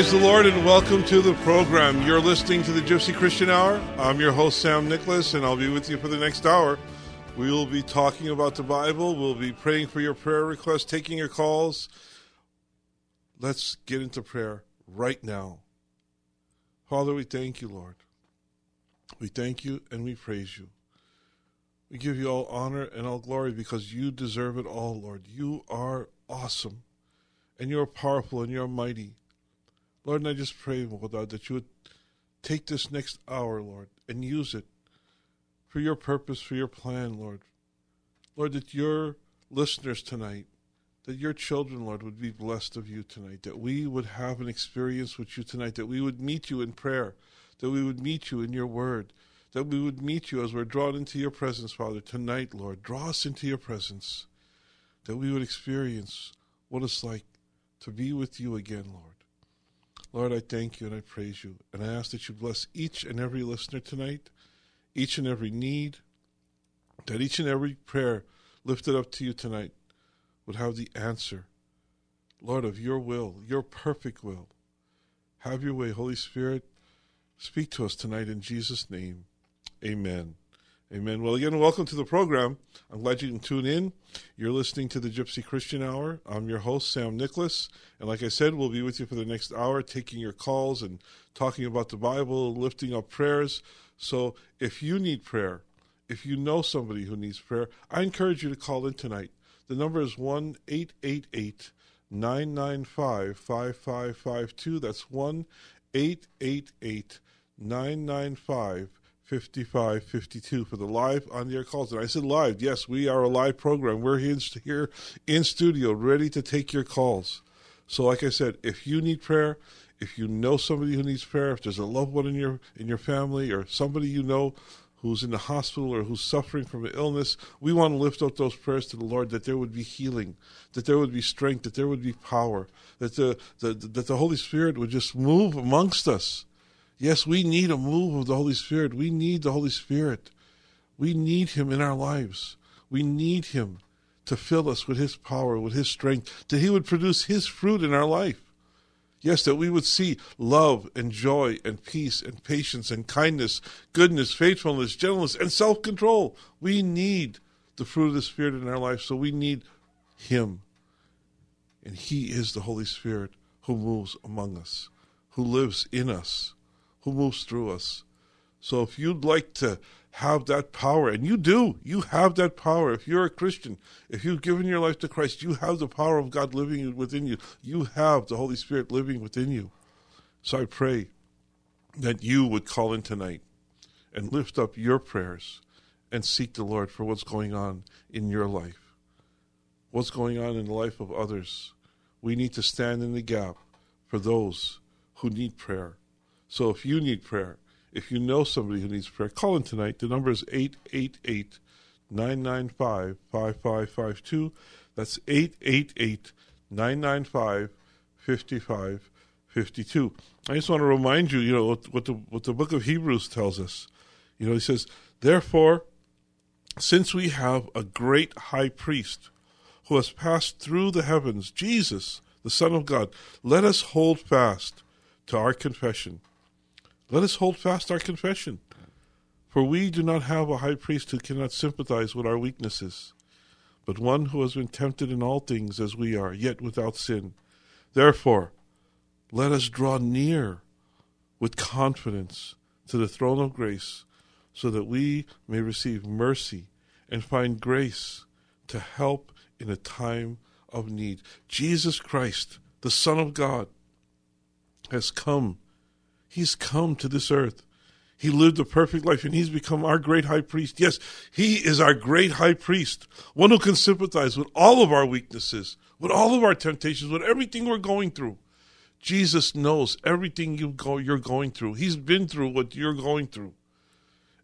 praise the Lord and welcome to the program. You're listening to the Gypsy Christian Hour. I'm your host, Sam Nicholas, and I'll be with you for the next hour. We will be talking about the Bible. We'll be praying for your prayer requests, taking your calls. Let's get into prayer right now. Father, we thank you, Lord. We thank you and we praise you. We give you all honor and all glory because you deserve it all, Lord. You are awesome and you're powerful and you're mighty. Lord, and I just pray, Lord God, that you would take this next hour, Lord, and use it for your purpose, for your plan, Lord. Lord, that your listeners tonight, that your children, Lord, would be blessed of you tonight, that we would have an experience with you tonight, that we would meet you in prayer, that we would meet you in your word, that we would meet you as we're drawn into your presence, Father, tonight, Lord. Draw us into your presence, that we would experience what it's like to be with you again, Lord. Lord, I thank you and I praise you. And I ask that you bless each and every listener tonight, each and every need, that each and every prayer lifted up to you tonight would have the answer, Lord, of your will, your perfect will. Have your way, Holy Spirit. Speak to us tonight in Jesus' name. Amen. Amen. Well, again, welcome to the program. I'm glad you can tune in. You're listening to the Gypsy Christian Hour. I'm your host, Sam Nicholas. And like I said, we'll be with you for the next hour, taking your calls and talking about the Bible, lifting up prayers. So if you need prayer, if you know somebody who needs prayer, I encourage you to call in tonight. The number is 1 888 995 5552. That's 1 888 995 5552 for the live on the air calls. And I said live. Yes, we are a live program. We're here in studio, ready to take your calls. So, like I said, if you need prayer, if you know somebody who needs prayer, if there's a loved one in your in your family or somebody you know who's in the hospital or who's suffering from an illness, we want to lift up those prayers to the Lord that there would be healing, that there would be strength, that there would be power, that the, the that the Holy Spirit would just move amongst us Yes, we need a move of the Holy Spirit. We need the Holy Spirit. We need Him in our lives. We need Him to fill us with His power, with His strength, that He would produce His fruit in our life. Yes, that we would see love and joy and peace and patience and kindness, goodness, faithfulness, gentleness, and self control. We need the fruit of the Spirit in our life, so we need Him. And He is the Holy Spirit who moves among us, who lives in us who moves through us. So if you'd like to have that power, and you do, you have that power. If you're a Christian, if you've given your life to Christ, you have the power of God living within you. You have the Holy Spirit living within you. So I pray that you would call in tonight and lift up your prayers and seek the Lord for what's going on in your life, what's going on in the life of others. We need to stand in the gap for those who need prayer. So if you need prayer, if you know somebody who needs prayer, call in tonight. The number is 888 995 5552. That's 888 995 5552. I just want to remind you, you know, what, what, the, what the book of Hebrews tells us. You know, he says, Therefore, since we have a great high priest who has passed through the heavens, Jesus, the Son of God, let us hold fast to our confession. Let us hold fast our confession. For we do not have a high priest who cannot sympathize with our weaknesses, but one who has been tempted in all things as we are, yet without sin. Therefore, let us draw near with confidence to the throne of grace, so that we may receive mercy and find grace to help in a time of need. Jesus Christ, the Son of God, has come. He's come to this earth he lived a perfect life and he's become our great high priest. Yes, he is our great high priest, one who can sympathize with all of our weaknesses, with all of our temptations, with everything we're going through. Jesus knows everything you go, you're going through. He's been through what you're going through.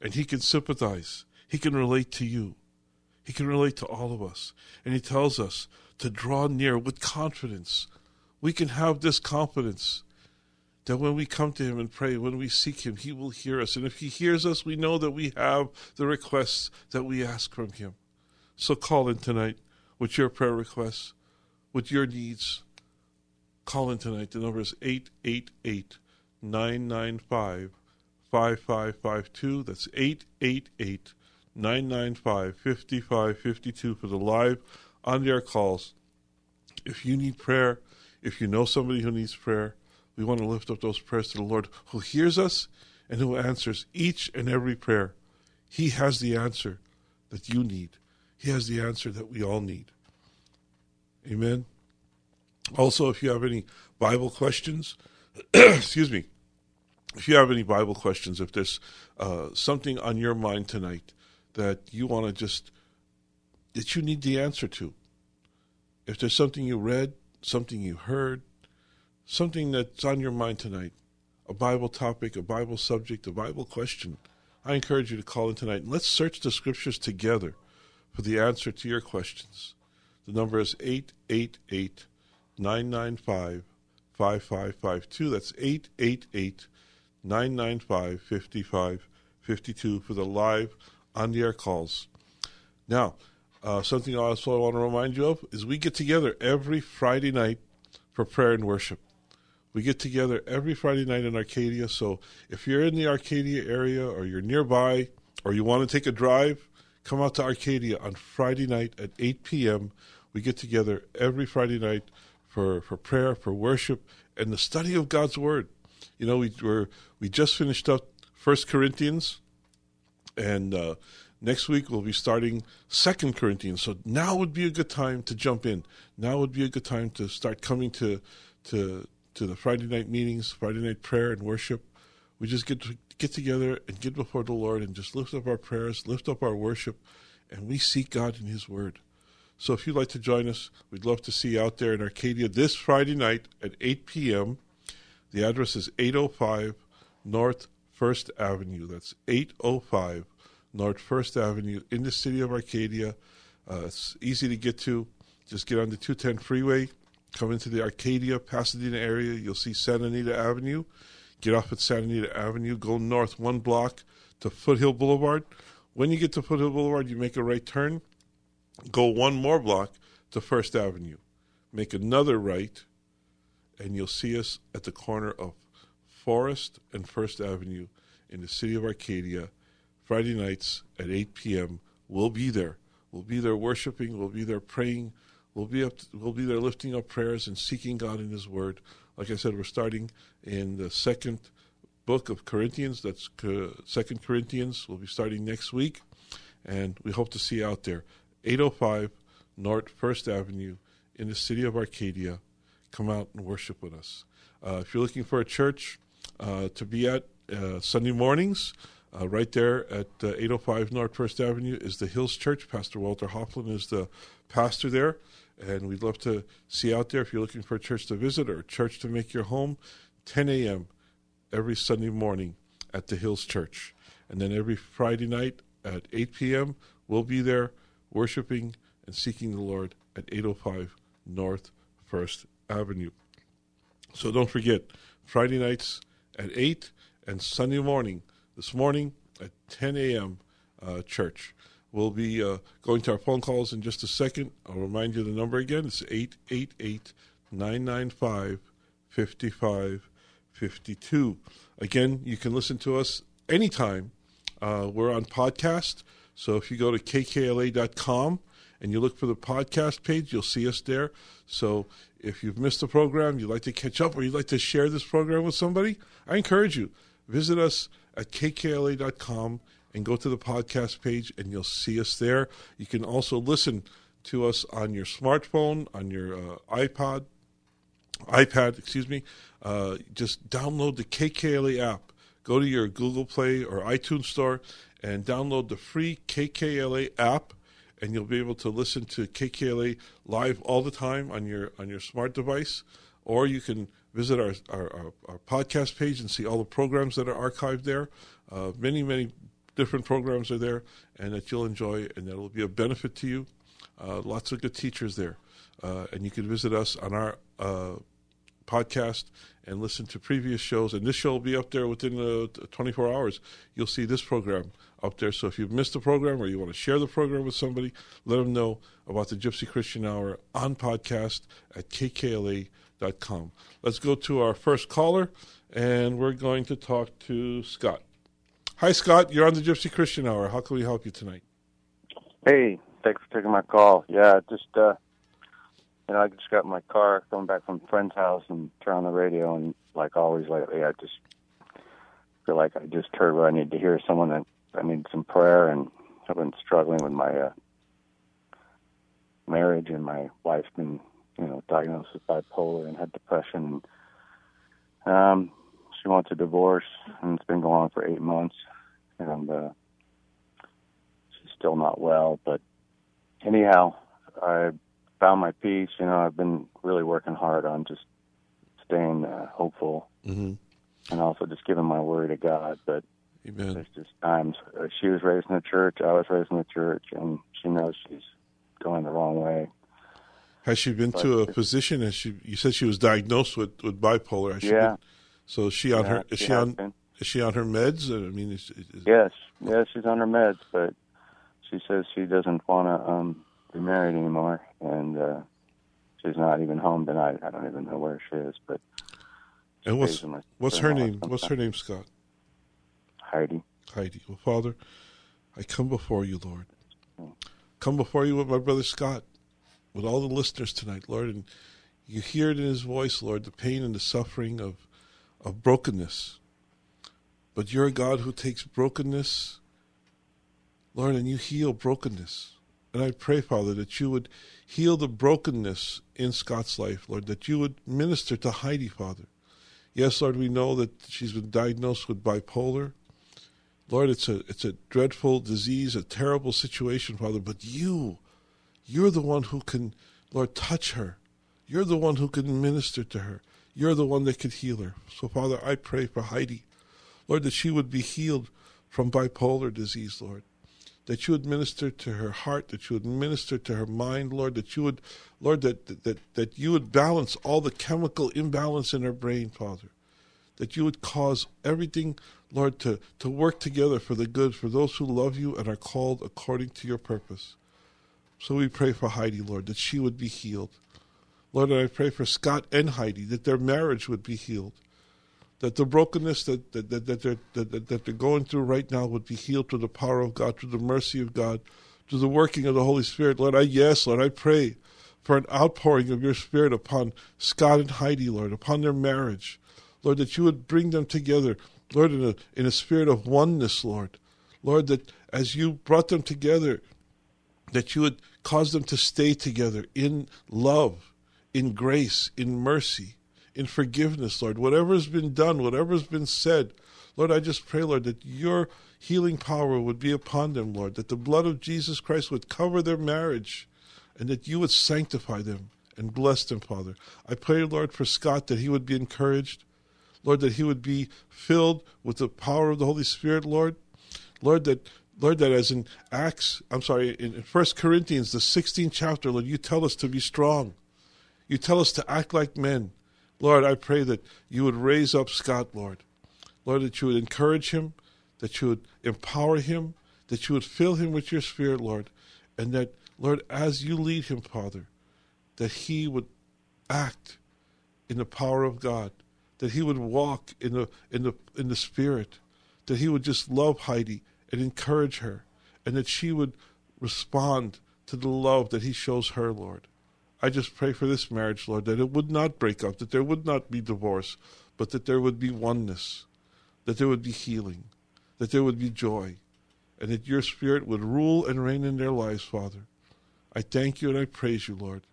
And he can sympathize. He can relate to you. He can relate to all of us. And he tells us to draw near with confidence. We can have this confidence that when we come to Him and pray, when we seek Him, He will hear us. And if He hears us, we know that we have the requests that we ask from Him. So call in tonight with your prayer requests, with your needs. Call in tonight. The number is 888 995 5552. That's 888 995 5552 for the live on air calls. If you need prayer, if you know somebody who needs prayer, we want to lift up those prayers to the Lord who hears us and who answers each and every prayer. He has the answer that you need, He has the answer that we all need. Amen. Also, if you have any Bible questions, excuse me, if you have any Bible questions, if there's uh, something on your mind tonight that you want to just, that you need the answer to, if there's something you read, something you heard, something that's on your mind tonight, a Bible topic, a Bible subject, a Bible question, I encourage you to call in tonight and let's search the scriptures together for the answer to your questions. The number is 888 995 5552. That's 888 995 5552 for the live on the air calls. Now, uh, something I also want to remind you of is we get together every Friday night for prayer and worship. We get together every Friday night in Arcadia. So if you're in the Arcadia area or you're nearby or you want to take a drive, come out to Arcadia on Friday night at 8 p.m. We get together every Friday night for, for prayer, for worship, and the study of God's Word. You know, we were we just finished up First Corinthians, and uh, next week we'll be starting Second Corinthians. So now would be a good time to jump in. Now would be a good time to start coming to to to the Friday night meetings, Friday night prayer and worship. We just get to get together and get before the Lord and just lift up our prayers, lift up our worship, and we seek God in His Word. So if you'd like to join us, we'd love to see you out there in Arcadia this Friday night at 8 p.m. The address is 805 North First Avenue. That's 805 North First Avenue in the city of Arcadia. Uh, it's easy to get to. Just get on the 210 freeway Come into the Arcadia, Pasadena area, you'll see Santa Anita Avenue. Get off at Santa Anita Avenue, go north one block to Foothill Boulevard. When you get to Foothill Boulevard, you make a right turn, go one more block to First Avenue. Make another right, and you'll see us at the corner of Forest and First Avenue in the city of Arcadia, Friday nights at 8 p.m. We'll be there. We'll be there worshiping, we'll be there praying, We'll be up. To, we'll be there lifting up prayers and seeking God in His Word. Like I said, we're starting in the second book of Corinthians. That's Second Corinthians. We'll be starting next week, and we hope to see you out there. 805 North First Avenue in the city of Arcadia. Come out and worship with us. Uh, if you're looking for a church uh, to be at uh, Sunday mornings, uh, right there at uh, 805 North First Avenue is the Hills Church. Pastor Walter Hoffman is the pastor there and we'd love to see out there if you're looking for a church to visit or a church to make your home. 10 a.m. every Sunday morning at the Hills Church. And then every Friday night at 8 p.m., we'll be there worshiping and seeking the Lord at 805 North First Avenue. So don't forget, Friday nights at 8 and Sunday morning, this morning at 10 a.m., uh, church. We'll be uh, going to our phone calls in just a second. I'll remind you the number again. It's 888 995 5552. Again, you can listen to us anytime. Uh, we're on podcast. So if you go to kkla.com and you look for the podcast page, you'll see us there. So if you've missed the program, you'd like to catch up, or you'd like to share this program with somebody, I encourage you visit us at kkla.com and go to the podcast page, and you'll see us there. You can also listen to us on your smartphone, on your uh, iPod, iPad, excuse me. Uh, just download the KKLA app. Go to your Google Play or iTunes store and download the free KKLA app, and you'll be able to listen to KKLA live all the time on your on your smart device. Or you can visit our our, our, our podcast page and see all the programs that are archived there. Uh, many many different programs are there, and that you'll enjoy, and that will be a benefit to you. Uh, lots of good teachers there, uh, and you can visit us on our uh, podcast and listen to previous shows. And this show will be up there within uh, 24 hours. You'll see this program up there. So if you've missed the program or you want to share the program with somebody, let them know about the Gypsy Christian Hour on podcast at kkla.com. Let's go to our first caller, and we're going to talk to Scott. Hi, Scott. You're on the Gypsy Christian Hour. How can we help you tonight? Hey, thanks for taking my call. Yeah, just uh, you know, I just got my car coming back from a friend's house and turn on the radio, and like always lately, I just feel like I just heard what I need to hear. Someone that I need some prayer, and I've been struggling with my uh, marriage, and my wife's been you know diagnosed with bipolar and had depression. Um, she wants a divorce, and it's been going on for eight months, and uh, she's still not well. But anyhow, I found my peace. You know, I've been really working hard on just staying uh, hopeful, mm-hmm. and also just giving my word to God. But Amen. there's just times uh, she was raised in the church, I was raised in the church, and she knows she's going the wrong way. Has she been But to a physician? Has she? You said she was diagnosed with, with bipolar. Has she Yeah. So is she on Yeah, her? Is she she on? been. Is she on her meds? I mean, is, is, Yes, yes, she's on her meds, but she says she doesn't want to um, be married anymore, and uh, she's not even home tonight. I don't even know where she is, but and what's stays in my what's her name? What's her name? Scott Heidi. Heidi. Well, Father, I come before you, Lord. Come before you with my brother Scott, with all the listeners tonight, Lord, and you hear it in his voice, Lord, the pain and the suffering of of brokenness. But you're a God who takes brokenness, Lord, and you heal brokenness. And I pray, Father, that you would heal the brokenness in Scott's life, Lord, that you would minister to Heidi, Father. Yes, Lord, we know that she's been diagnosed with bipolar. Lord, it's a it's a dreadful disease, a terrible situation, Father, but you, you're the one who can, Lord, touch her. You're the one who can minister to her. You're the one that could heal her. So, Father, I pray for Heidi, Lord, that she would be healed from bipolar disease, Lord. That you would minister to her heart, that you would minister to her mind, Lord, that you would, Lord, that, that, that you would balance all the chemical imbalance in her brain, Father. That you would cause everything, Lord, to, to work together for the good for those who love you and are called according to your purpose. So we pray for Heidi, Lord, that she would be healed. Lord, I pray for Scott and Heidi that their marriage would be healed, that the brokenness that, that, that, that, they're, that, that, they're going through right now would be healed through the power of God, through the mercy of God, through the working of the Holy Spirit. Lord, I, yes, Lord, I pray for an outpouring of your Spirit upon Scott and Heidi, Lord, upon their marriage. Lord, that you would bring them together, Lord, in a, in a spirit of oneness, Lord. Lord, that as you brought them together, that you would cause them to stay together in love, in grace, in mercy, in forgiveness, Lord. Whatever has been done, whatever has been said, Lord, I just pray, Lord, that your healing power would be upon them, Lord, that the blood of Jesus Christ would cover their marriage, and that you would sanctify them and bless them, Father. I pray, Lord, for Scott that he would be encouraged, Lord, that he would be filled with the power of the Holy Spirit, Lord. Lord, that Lord, that as in Acts, I'm sorry, in First Corinthians, the 16th chapter, Lord, you tell us to be strong. You tell us to act like men. Lord, I pray that you would raise up Scott, Lord. Lord, that you would encourage him, that you would empower him, that you would fill him with your spirit, Lord, and that, Lord, as you lead him, Father, that he would act in the power of God, that he would walk in the in the in the spirit, that he would just love Heidi and encourage her, and that she would respond to the love that he shows her, Lord. I just pray for this marriage, Lord, that it would not break up, that there would not be divorce, but that there would be oneness, that there would be healing, that there would be joy, and that your Spirit would rule and reign in their lives, Father. I thank you and I praise you, Lord.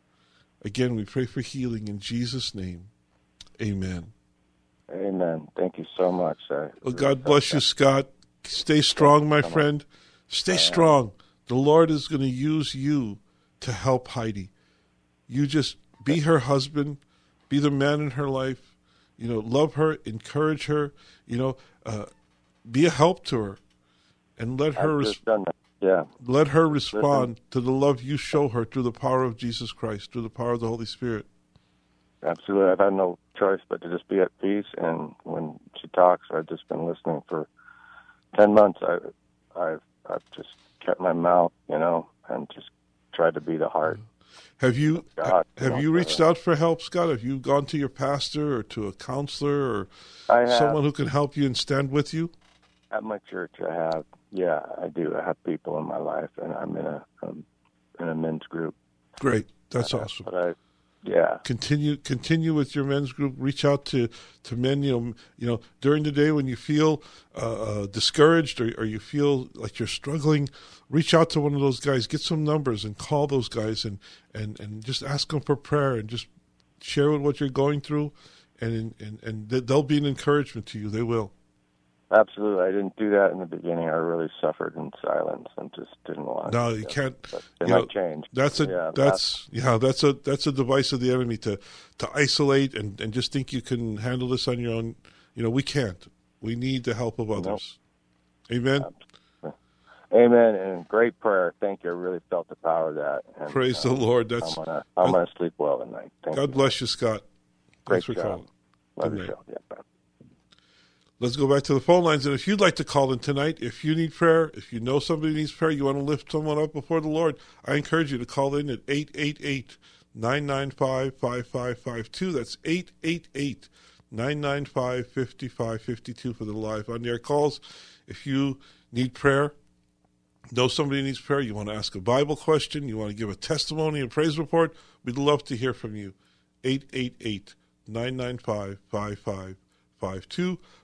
Again, we pray for healing in Jesus' name. Amen. Amen. Thank you so much. well, God bless you, Scott. Stay strong, my friend. Stay strong. The Lord is going to use you to help Heidi. You just be her husband, be the man in her life. You know, love her, encourage her. You know, uh, be a help to her, and let her. Res- yeah. Let her respond Listen. to the love you show her through the power of Jesus Christ, through the power of the Holy Spirit. Absolutely, I've had no choice but to just be at peace. And when she talks, I've just been listening for ten months. I, I've I've just kept my mouth, you know, and just tried to be the heart. Have you God, have you, reached out for help, Scott? Have you gone to your pastor or to a counselor or someone who can help you and stand with you? At my church, I have. Yeah, I do. I have people in my life, and I'm in a um, in a men's group. Great, that's but, awesome. But I yeah. Continue continue with your men's group. Reach out to to men you know you know during the day when you feel uh, uh, discouraged or, or you feel like you're struggling reach out to one of those guys. Get some numbers and call those guys and and and just ask them for prayer and just share what you're going through. And and and they'll be an encouragement to you. They will Absolutely, I didn't do that in the beginning. I really suffered in silence and just didn't want. No, you can't. It you might change. That's a yeah, that's yeah that's a that's a device of the enemy to to isolate and and just think you can handle this on your own. You know, we can't. We need the help of others. Nope. Amen. Amen. And great prayer. Thank you. I really felt the power of that. And, Praise uh, the Lord. That's I'm gonna, I'm gonna sleep well tonight. Thank God you. bless you, Scott. Great Thanks for job. calling. Love Good your night. show. Yeah, bye. Let's go back to the phone lines. And if you'd like to call in tonight, if you need prayer, if you know somebody needs prayer, you want to lift someone up before the Lord, I encourage you to call in at 888 995 5552. That's 888 995 5552 for the live on air calls. If you need prayer, know somebody needs prayer, you want to ask a Bible question, you want to give a testimony, a praise report, we'd love to hear from you. 888 995 5552. We're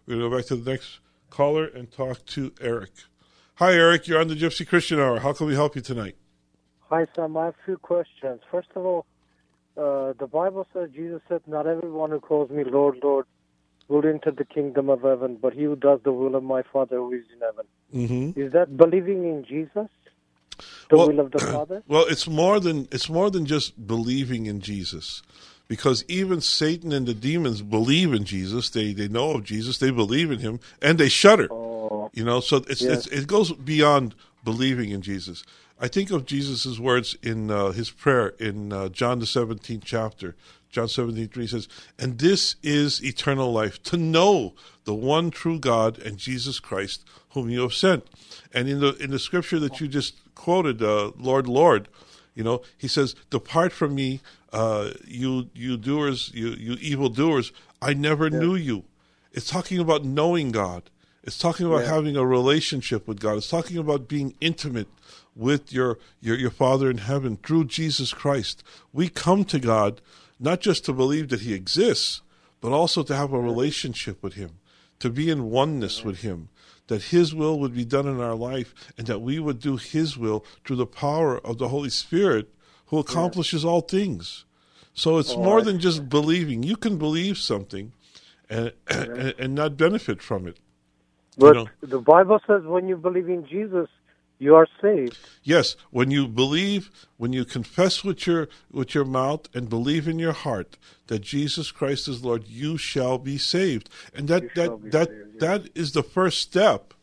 going to go back to the next caller and talk to Eric. Hi, Eric. You're on the Gypsy Christian Hour. How can we help you tonight? Hi, Sam. I have a few questions. First of all, uh, the Bible says, Jesus said, Not everyone who calls me Lord, Lord will enter the kingdom of heaven, but he who does the will of my Father who is in heaven. Mm-hmm. Is that believing in Jesus? The well, will of the Father? Well, it's more than it's more than just believing in Jesus because even Satan and the demons believe in Jesus. They they know of Jesus. They believe in him, and they shudder. Oh, you know, so it's, yes. it's it goes beyond believing in Jesus. I think of Jesus' words in uh, his prayer in uh, John the seventeenth chapter. John 17, 3 says, And this is eternal life, to know the one true God and Jesus Christ, whom you have sent. And in the in the scripture that you just quoted, uh, Lord, Lord, you know, he says, "Depart from me, uh, you you doers, you you evil doers. I never Yeah. knew you." It's talking about knowing God. It's talking about Yeah. having a relationship with God. It's talking about being intimate with your, your your Father in heaven through Jesus Christ. We come to God not just to believe that He exists, but also to have a relationship with Him, to be in oneness with Him, that His will would be done in our life, and that we would do His will through the power of the Holy Spirit, who accomplishes all things. So it's Oh, more I than just believing. You can believe something, and and, and not benefit from it. But know. the Bible says when you believe in Jesus, you are saved. Yes, when you believe, when you confess with your with your mouth and believe in your heart that Jesus Christ is Lord, you shall be saved. And that You that that saved, yes. that is the first step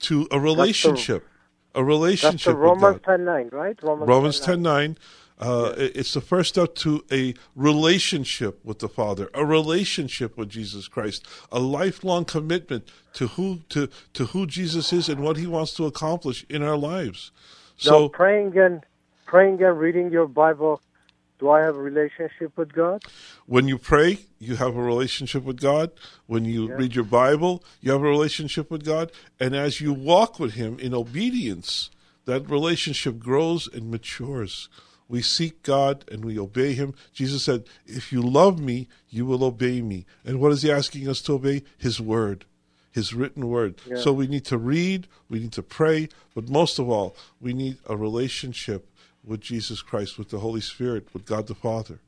to a relationship. a That's relationship the with Romans. 10 9, right? Romans 10 9. Uh, It's the first step to a relationship with the Father, a relationship with Jesus Christ, a lifelong commitment to who to to who Jesus is and what He wants to accomplish in our lives. now, So praying and praying and reading your Bible, do I have a relationship with God? when you pray, you have a relationship with God. When you read your Bible, you have a relationship with God. And as you walk with Him in obedience, that relationship grows and matures. We seek God and we obey Him. Jesus said, If you love me, you will obey me. And what is He asking us to obey? His word. His written word. So we need to read, we need to pray, but most of all, we need a relationship with Jesus Christ, with the Holy Spirit, with God the Father.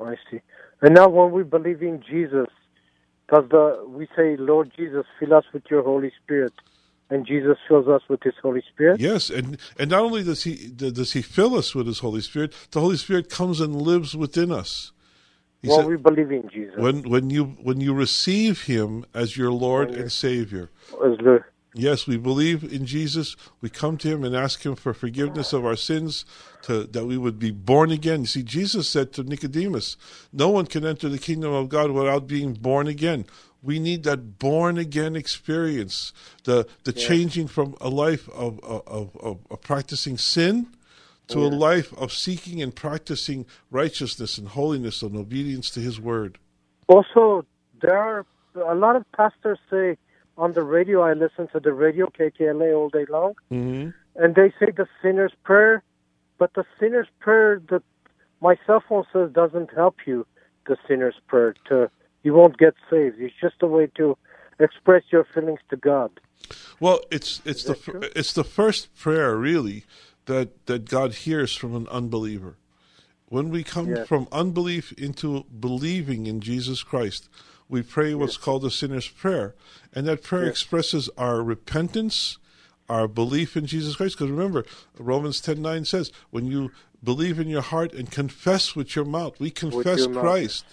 I see. And now, when we believe in Jesus, does the we say, Lord Jesus, fill us with your Holy Spirit, and Jesus fills us with His Holy Spirit? Yes, and and not only does he does he fill us with his Holy Spirit, the Holy Spirit comes and lives within us. He Well, said, we believe in Jesus. when when you when you receive him as your Lord and Savior, As the- yes, we believe in Jesus. We come to him and ask him for forgiveness of our sins, to that we would be born again. You see, Jesus said to Nicodemus, "No one can enter the kingdom of God without being born again." We need that born again experience, the the changing from a life of of, of, of, practicing sin to a life of seeking and practicing righteousness and holiness and obedience to His word. also, there are a lot of pastors say on the radio. I listen to the radio KKLA all day long, Mm-hmm. and they say the sinner's prayer, but the sinner's prayer, the my cell phone says doesn't help you. The sinner's prayer to you won't get saved. It's just a way to express your feelings to God. Well, it's it's the fir- it's the first prayer really that that God hears from an unbeliever. When we come Yes. from unbelief into believing in Jesus Christ, we pray what's called the sinner's prayer, and that prayer expresses our repentance, our belief in Jesus Christ. Because remember, Romans ten nine says, "When you believe in your heart and confess with your mouth, we confess your mouth, Christ."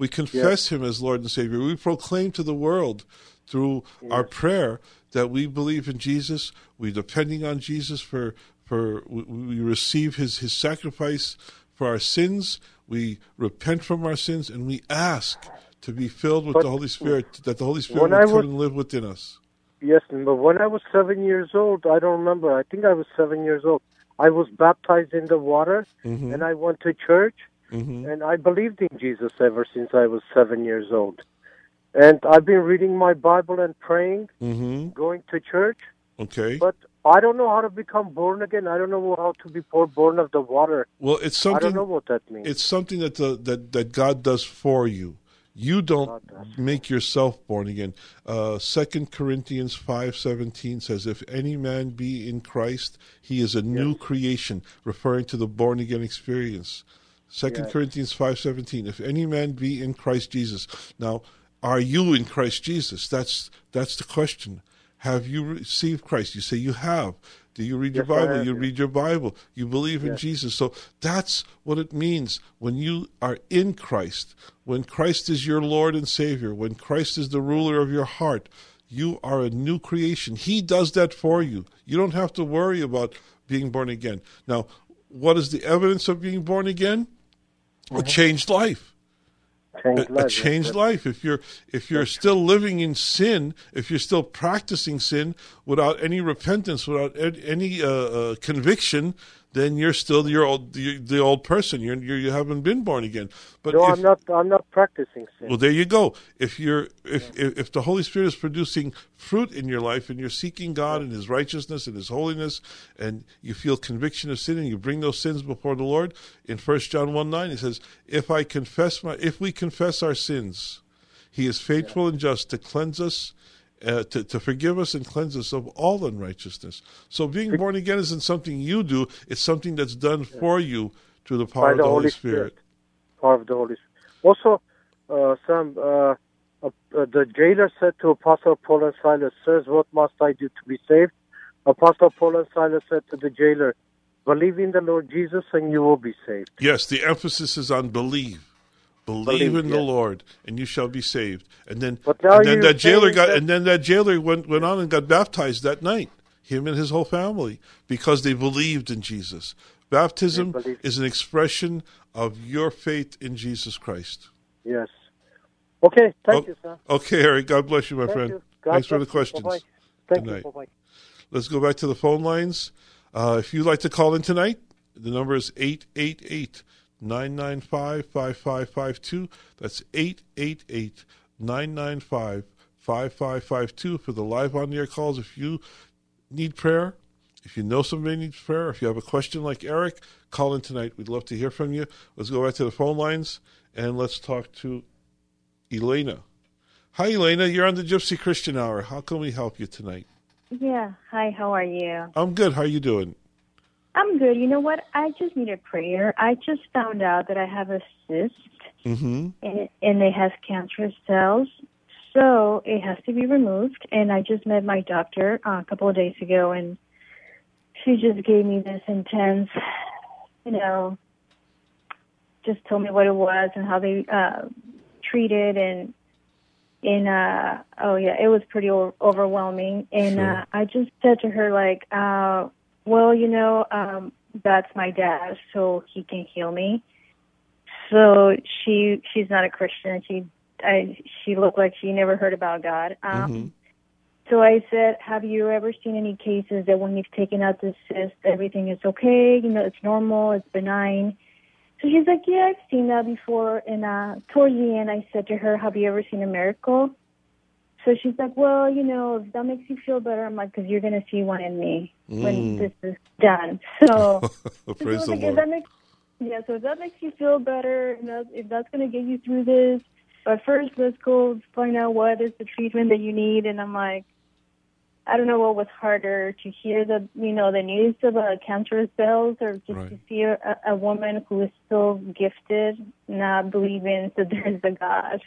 We confess Him as Lord and Savior. We proclaim to the world through our prayer that we believe in Jesus. We're depending on Jesus for for we, receive His His sacrifice for our sins. We repent from our sins, and we ask to be filled with But the Holy Spirit. That the Holy Spirit will come and live within us. Yes, but when I was seven years old, I don't remember. I think I was seven years old. I was baptized in the water, Mm-hmm. and I went to church, and I believed in Jesus ever since I was seven years old. And I've been reading my Bible and praying, mm-hmm. going to church, Okay. but I don't know how to become born again. I don't know how to be born of the water. well, it's something. I don't know what that means. it's something that the that that God does for you. You don't make yourself born again. Uh, Second Corinthians five seventeen says, "If any man be in Christ, he is a new creation," referring to the born again experience. Second. Corinthians five seventeen. If any man be in Christ Jesus, now are you in Christ Jesus? That's that's the question. Have you received Christ? You say you have. Do you read your Yes, I Bible? You read your Bible. You believe in Yes. Jesus. So that's what it means when you are in Christ. When Christ is your Lord and Savior, when Christ is the ruler of your heart, you are a new creation. He does that for you. You don't have to worry about being born again. Now, what is the evidence of being born again? A changed life Changed a, a changed life. If you're if you're still living in sin, if you're still practicing sin without any repentance, without any uh, uh, conviction, then you're still your old the, the old person. You're, you're you haven't been born again. But No, if, I'm not. I'm not practicing sin. well, there you go. If you're if, if if the Holy Spirit is producing fruit in your life and you're seeking God and His righteousness and His holiness, and you feel conviction of sin and you bring those sins before the Lord, in First John one nine it says, "If I confess my if we confess our sins, He is faithful and just to cleanse us." Uh, to, to forgive us and cleanse us of all unrighteousness. So being born again isn't something you do; it's something that's done for you through the power By of the the Holy Holy Spirit. Part of the Holy Spirit. Also, uh, Sam, uh, uh, uh, the jailer said to Apostle Paul and Silas, Sirs, what must I do to be saved? Apostle Paul and Silas said to the jailer, Believe in the Lord Jesus and you will be saved. Yes, the emphasis is on believe. Believe, Believe, in the. Lord, and you shall be saved. And then, and then that jailer got, that- and then that jailer went went on and got baptized that night. Him and his whole family, because they believed in Jesus. Baptism is an expression of your faith in Jesus Christ. Yes. Okay. Thank Oh, you, sir. Okay, Eric. God bless you, my Thank friend. you. Thanks for the questions. Bye-bye. Thank Good you. Bye-bye. Let's go back to the phone lines. Uh, if you'd like to call in tonight, the number is 888 995 5552. That's 888 995 5552 for the live on air calls. If you need prayer, if you know somebody needs prayer, if you have a question like Eric, call in tonight. We'd love to hear from you. Let's go back to the phone lines and let's talk to Elena. Hi, Elena. You're on the Gypsy Christian Hour. How can we help you tonight? Yeah. Hi, how are you? I'm good. How are you doing? I'm good. You know what? I just need a prayer. I just found out that I have a cyst Mm-hmm. and, and it has cancerous cells. So it has to be removed. And I just met my doctor uh, a couple of days ago and she just gave me this intense, you know, just told me what it was and how they uh, treated and and uh oh yeah it was pretty o- overwhelming and Sure. uh i just said to her like uh well you know um that's my dad so he can heal me so she she's not a christian she i she looked like she never heard about god um Mhm. so i said have you ever seen any cases that when you've taken out the cyst everything is okay you know it's normal it's benign so she's like, yeah, I've seen that before. And uh, towards the end, I said to her, have you ever seen a miracle? So she's like, well, you know, if that makes you feel better, I'm like, because you're going to see one in me when this is done. So Mm. Praise so the like, if Lord. that makes, yeah, so if that makes you feel better, know, if that's going to get you through this, but first let's go find out what is the treatment that you need. And I'm like, I don't know what was harder to hear the, you know, the news of uh, cancerous cells or just to see a, a woman who is so gifted not believing that there is a God.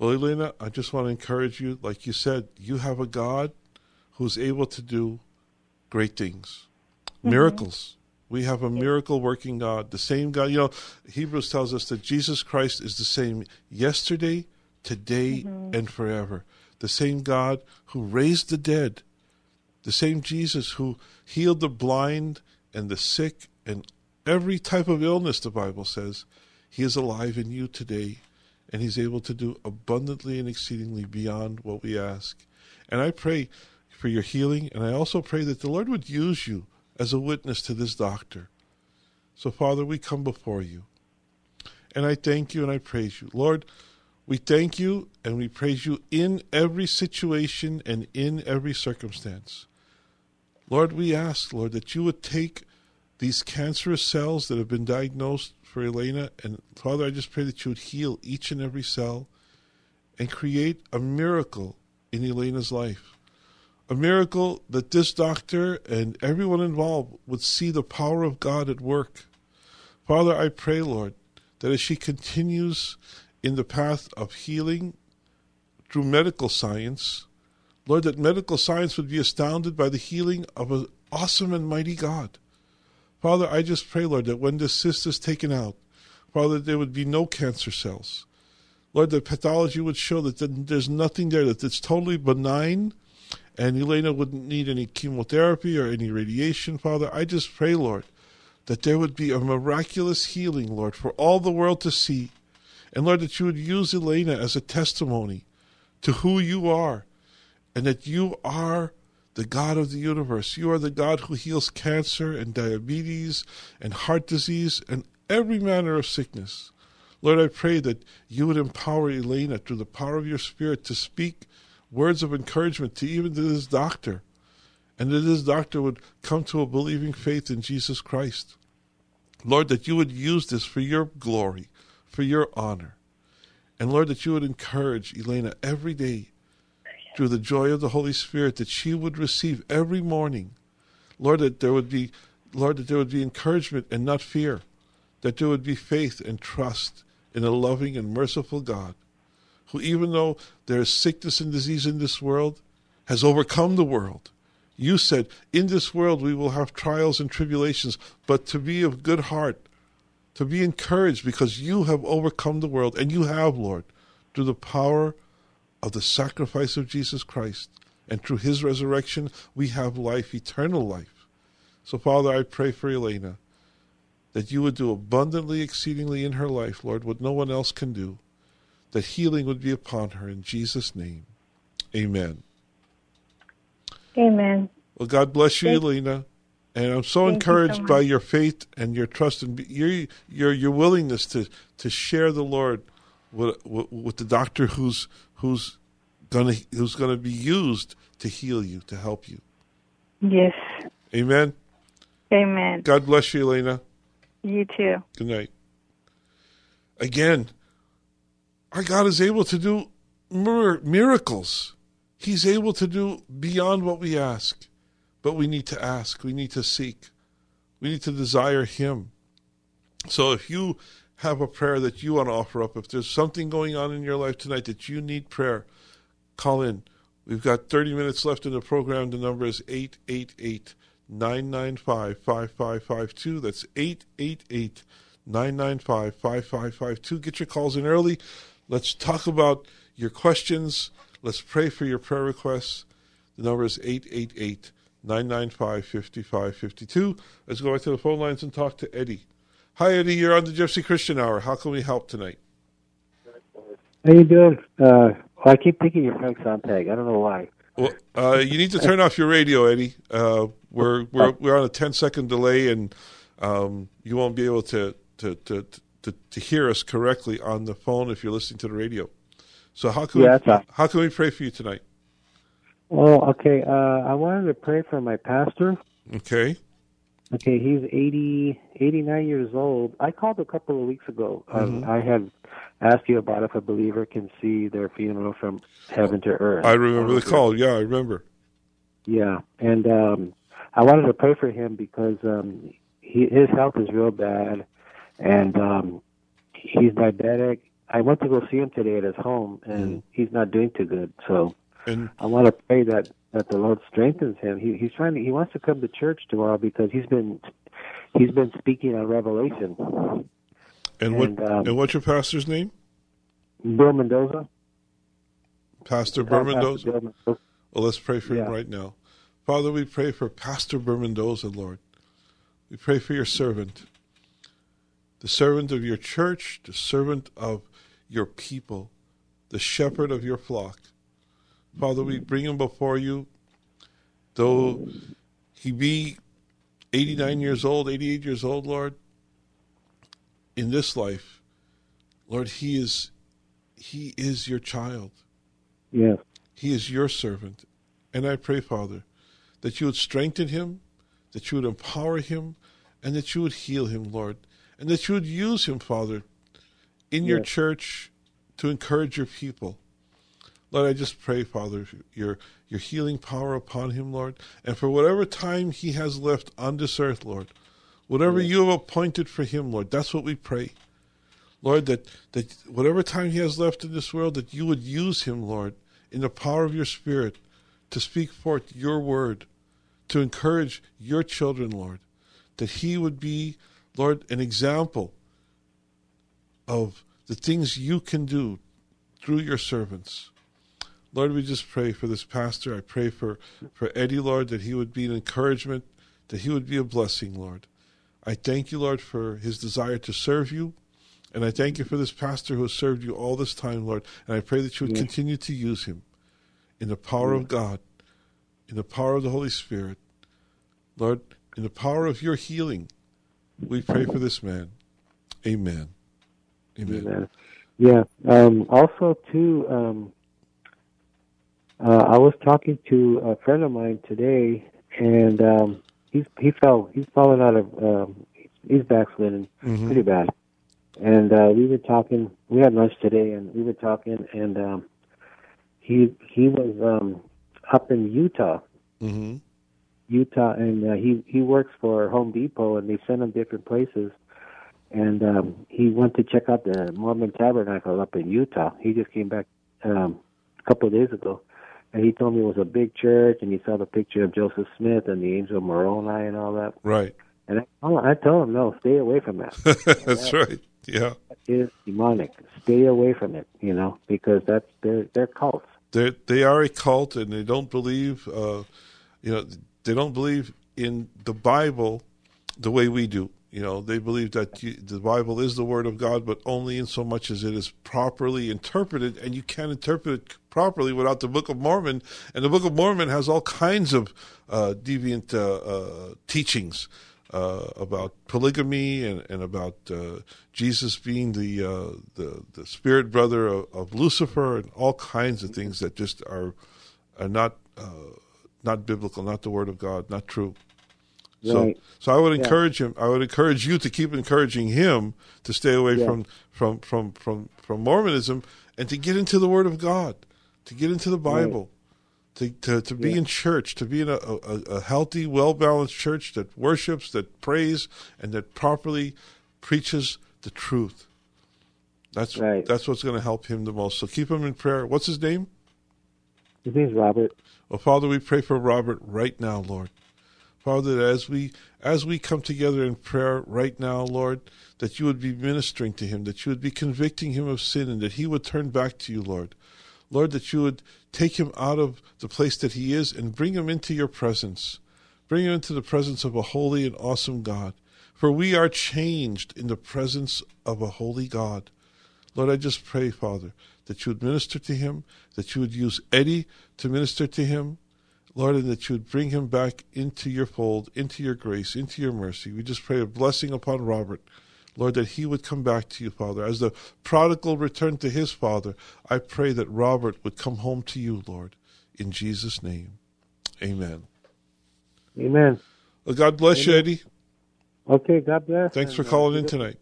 Well, Elena, I just want to encourage you. Like you said, you have a God who's able to do great things, mm-hmm. miracles. We have a miracle working God, the same God. You know, Hebrews tells us that Jesus Christ is the same yesterday, today, mm-hmm. and forever. The same God who raised the dead, the same Jesus who healed the blind and the sick and every type of illness, the Bible says. He is alive in you today, and He's able to do abundantly and exceedingly beyond what we ask. And I pray for your healing, and I also pray that the Lord would use you as a witness to this doctor. So, Father, we come before you, and I thank you and I praise you. Lord, we thank you and we praise you in every situation and in every circumstance. Lord, we ask, Lord, that you would take these cancerous cells that have been diagnosed for Elena, and Father, I just pray that you would heal each and every cell and create a miracle in Elena's life. A miracle that this doctor and everyone involved would see the power of God at work. Father, I pray, Lord, that as she continues in the path of healing through medical science, Lord, that medical science would be astounded by the healing of an awesome and mighty God. Father, I just pray, Lord, that when this cyst is taken out, Father, there would be no cancer cells. Lord, the pathology would show that there's nothing there, that it's totally benign, and Elena wouldn't need any chemotherapy or any radiation, Father. I just pray, Lord, that there would be a miraculous healing, Lord, for all the world to see. And Lord, that you would use Elena as a testimony to who you are, and that you are the God of the universe. You are the God who heals cancer and diabetes and heart disease and every manner of sickness. Lord, I pray that you would empower Elena through the power of your Spirit to speak words of encouragement to even to this doctor, and that this doctor would come to a believing faith in Jesus Christ. Lord, that you would use this for your glory, for your honor. And Lord, that you would encourage Elena every day through the joy of the Holy Spirit that she would receive every morning. Lord, that there would be Lord, that there would be encouragement and not fear, that there would be faith and trust in a loving and merciful God, who even though there is sickness and disease in this world, has overcome the world. You said, In this world we will have trials and tribulations, but to be of good heart, to be encouraged because you have overcome the world, and you have, Lord, through the power of the sacrifice of Jesus Christ. And through his resurrection, we have life, eternal life. So, Father, I pray for Elena that you would do abundantly, exceedingly in her life, Lord, what no one else can do, that healing would be upon her in Jesus' name. Amen. Amen. Well, God bless you, Thank- Elena. And I'm so Thank you encouraged so by your faith and your trust and your your your willingness to to share the Lord with with, with the doctor who's who's gonna who's gonna be used to heal you to help you. Yes. Amen. Amen. God bless you, Elena. You too. Good night. Again, our God is able to do mir- miracles. He's able to do beyond what we ask. But we need to ask, we need to seek, we need to desire Him. So if you have a prayer that you want to offer up, if there's something going on in your life tonight that you need prayer, call in. We've got 30 minutes left in the program. The number is 888 995 5552. That's 888 995 5552. Get your calls in early. Let's talk about your questions. Let's pray for your prayer requests. The number is 888 995 5552. Let's go right to the phone lines and talk to Eddie. Hi, Eddie. You're on the Gypsy Christian Hour. How can we help tonight? How you doing? Uh, I keep thinking you're Frank Sontag. I don't know why. Well, uh, you need to turn off your radio, Eddie. Uh, we're we're we're on a 10 second delay, and um, you won't be able to to, to to to hear us correctly on the phone if you're listening to the radio. So how can Yeah, we, how can we pray for you tonight? Oh, okay. Uh, I wanted to pray for my pastor. Okay. Okay, he's 80, 89 years old. I called a couple of weeks ago. Um, I had asked you about if a believer can see their funeral from heaven to earth. I remember the call. Yeah, I remember. Yeah, and um, I wanted to pray for him because um, he, his health is real bad, and um, he's diabetic. I went to go see him today at his home, and he's not doing too good. So And I want to pray that that the Lord strengthens him. He, he's trying to. He wants to come to church tomorrow because he's been he's been speaking on Revelation. and what And, um, and what's your pastor's name? Bill Mendoza. Pastor Pastor Bermendoza. Bill Mendoza. Well, let's pray for him right now. Father, we pray for Pastor Bermendoza, Lord. We pray for your servant, the servant of your church, the servant of your people, the shepherd of your flock. Father, we bring him before you, though he be 89 years old, 88 years old, Lord, in this life, Lord, he is he is your child. Yes. He is your servant. And I pray, Father, that you would strengthen him, that you would empower him, and that you would heal him, Lord, and that you would use him, Father, in your church to encourage your people. Lord, I just pray, Father, your your healing power upon him, Lord, and for whatever time he has left on this earth, Lord, whatever you have appointed for him, Lord, that's what we pray. Lord, that, that whatever time he has left in this world, that you would use him, Lord, in the power of your Spirit to speak forth your word, to encourage your children, Lord, that he would be, Lord, an example of the things you can do through your servants. Lord, we just pray for this pastor. I pray for, for Eddie, Lord, that he would be an encouragement, that he would be a blessing, Lord. I thank you, Lord, for his desire to serve you. And I thank you for this pastor who has served you all this time, Lord. And I pray that you would continue to use him in the power of God, in the power of the Holy Spirit. Lord, in the power of your healing, we pray for this man. Amen. Amen. Amen. Yeah. Um, also, too, um, uh, I was talking to a friend of mine today, and um, he's he fell he's fallen out of um, he's backslidden pretty bad. And uh, we were talking. We had lunch today, and we were talking, and um, he he was um, up in Utah, hmm Utah, and uh, he he works for Home Depot, and they send him different places. And um, he went to check out the Mormon Tabernacle up in Utah. He just came back um, a couple of days ago, and he told me it was a big church, and he saw the picture of Joseph Smith and the angel Moroni and all that. Right. And I, oh, I told him, no, stay away from that. That's right. Yeah. It is demonic. Stay away from it, you know, because that's they're they're cults. They they are a cult and they don't believe, uh, you know, they don't believe in the Bible the way we do. You know, they believe that you, the Bible is the Word of God, but only in so much as it is properly interpreted, and you can't interpret it properly without the Book of Mormon. And the Book of Mormon has all kinds of uh, deviant uh, uh, teachings uh, about polygamy and, and about uh, Jesus being the, uh, the the spirit brother of, of, Lucifer, and all kinds of things that just are are not not biblical, not the Word of God, not true. So, so I would encourage yeah. him. I would encourage you to keep encouraging him to stay away yeah. from, from from from from Mormonism and to get into the Word of God, to get into the Bible, right. to to, to be yeah. in church, to be in a, a, a healthy, well balanced church that worships, that prays, and that properly preaches the truth. That's right. that's what's going to help him the most. So keep him in prayer. What's his name? His name's Robert. Well, Father, we pray for Robert right now, Lord. Father, that as we as we come together in prayer right now, Lord, that you would be ministering to him, that you would be convicting him of sin, and that he would turn back to you, Lord. Lord, that you would take him out of the place that he is and bring him into your presence. Bring him into the presence of a holy and awesome God. For we are changed in the presence of a holy God. Lord, I just pray, Father, that you would minister to him, that you would use Eddie to minister to him, Lord, and that you would bring him back into your fold, into your grace, into your mercy. We just pray a blessing upon Robert. Lord, that he would come back to you, Father. As the prodigal returned to his father, I pray that Robert would come home to you, Lord. In Jesus' name. Amen. Amen. Well, God bless Amen. you, Eddie. Okay, God bless. Thanks for uh, calling in tonight.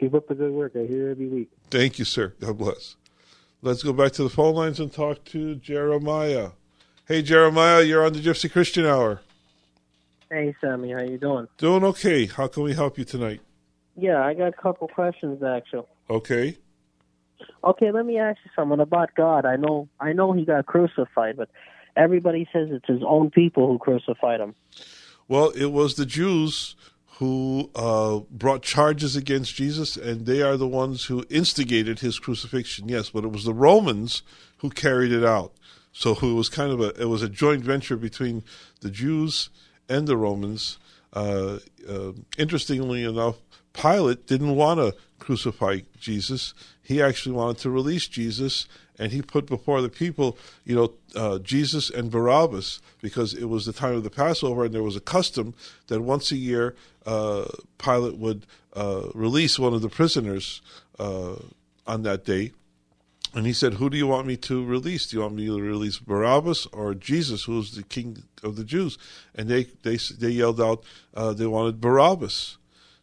Keep up the good work. I hear every week. Thank you, sir. God bless. Let's go back to the phone lines and talk to Jeremiah. Hey, Jeremiah, you're on the Gypsy Christian Hour. Hey, Sammy, how you doing? Doing okay. How can we help you tonight? Yeah, I got a couple questions actually. Okay. Okay, let me ask you something about God. I know, I know he got crucified, but everybody says it's his own people who crucified him. Well, it was the Jews who uh, brought charges against Jesus, and they are the ones who instigated his crucifixion. Yes, but it was the Romans who carried it out. So it was kind of a it was a joint venture between the Jews and the Romans. Uh, uh, interestingly enough, Pilate didn't want to crucify Jesus. He actually wanted to release Jesus, and he put before the people, you know, uh, Jesus and Barabbas, because it was the time of the Passover, and there was a custom that once a year uh, Pilate would uh, release one of the prisoners uh, on that day. And he said, Who do you want me to release? Do you want me to release Barabbas or Jesus, who is the king of the Jews? And they, they, they yelled out uh, they wanted Barabbas.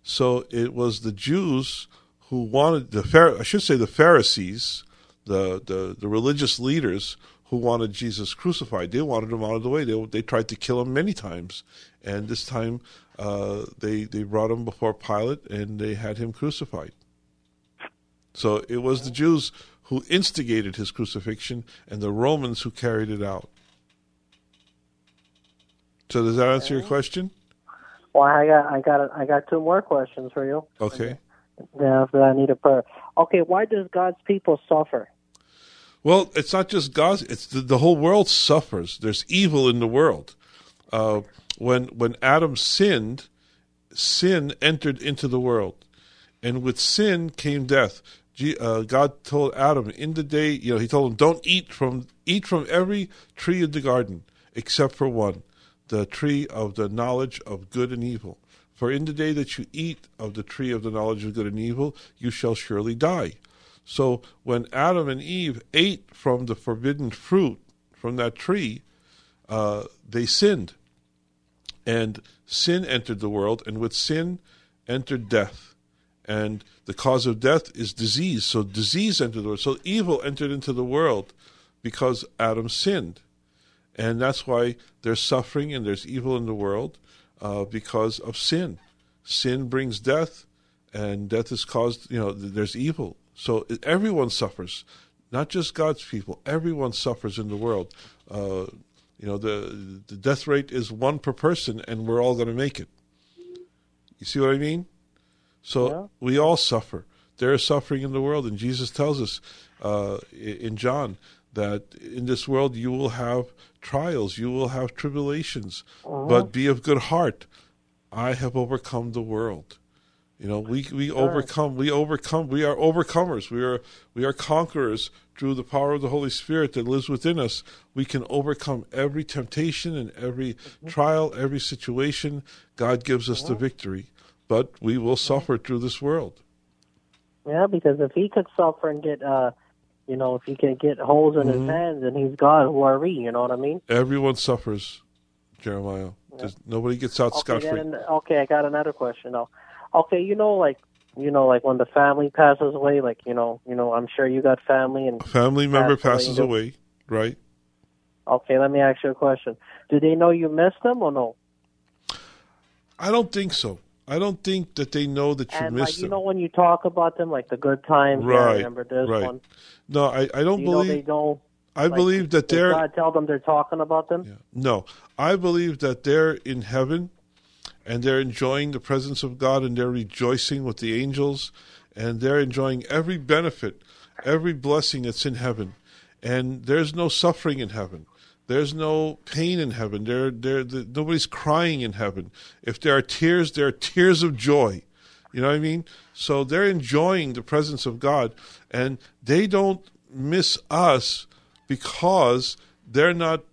So it was the Jews who wanted, the I should say the Pharisees, the, the, the religious leaders who wanted Jesus crucified. They wanted him out of the way. They, they tried to kill him many times. And this time uh, they, they brought him before Pilate and they had him crucified. So it was the Jews who instigated his crucifixion and the Romans who carried it out. So does that answer your question? Well, I got I got I got two more questions for you. Okay. Now after that, I need a prayer. Okay, why does God's people suffer? Well, it's not just God; it's the, the whole world suffers. There's evil in the world. Uh, when when Adam sinned, sin entered into the world, and with sin came death uh, God told Adam in the day, you know, He told him, "Don't eat from eat from every tree in the garden except for one, the tree of the knowledge of good and evil. For in the day that you eat of the tree of the knowledge of good and evil, you shall surely die." So when Adam and Eve ate from the forbidden fruit from that tree, uh, they sinned, and sin entered the world, and with sin entered death and the cause of death is disease. So disease entered the world. So evil entered into the world because Adam sinned, and that's why there's suffering and there's evil in the world uh, because of sin. Sin brings death, and death is caused. You know, there's evil. So everyone suffers, not just God's people. Everyone suffers in the world. Uh, you know, the the death rate is one per person, and we're all going to make it. You see what I mean? So yeah. we all suffer. There is suffering in the world, and Jesus tells us uh, in John that in this world you will have trials, you will have tribulations, Uh-huh. but be of good heart. I have overcome the world. You know, we we overcome, we overcome, we are overcomers. We are we are conquerors through the power of the Holy Spirit that lives within us. We can overcome every temptation and every trial, every situation. God gives us the victory, but we will suffer through this world. Yeah, because if he could suffer and get, uh, you know, if he can get holes in Mm-hmm. his hands and he's God, who are we? You know what I mean? Everyone suffers, Jeremiah. There's, nobody gets out scot Okay, free. then, okay, I got another question now. Okay, you know, like, you know, like when the family passes away, like, you know, you know, I'm sure you got family and. A family member Passed away, passes away, right? Okay, let me ask you a question. Do they know you missed them or no? I don't think so. I don't think that they know that you and missed like you them. know when you talk about them, like the good times. yeah, I Right, remember this right. one. No, I, I don't you know they believe. don't. I like, believe that they're God tell them they're talking about them. no. I believe that they're in heaven, and they're enjoying the presence of God, and they're rejoicing with the angels, and they're enjoying every benefit, every blessing that's in heaven, and there's no suffering in heaven. There's no pain in heaven. There, there, the, nobody's crying in heaven. If there are tears, there are tears of joy. You know what I mean? So they're enjoying the presence of God, and they don't miss us because they're not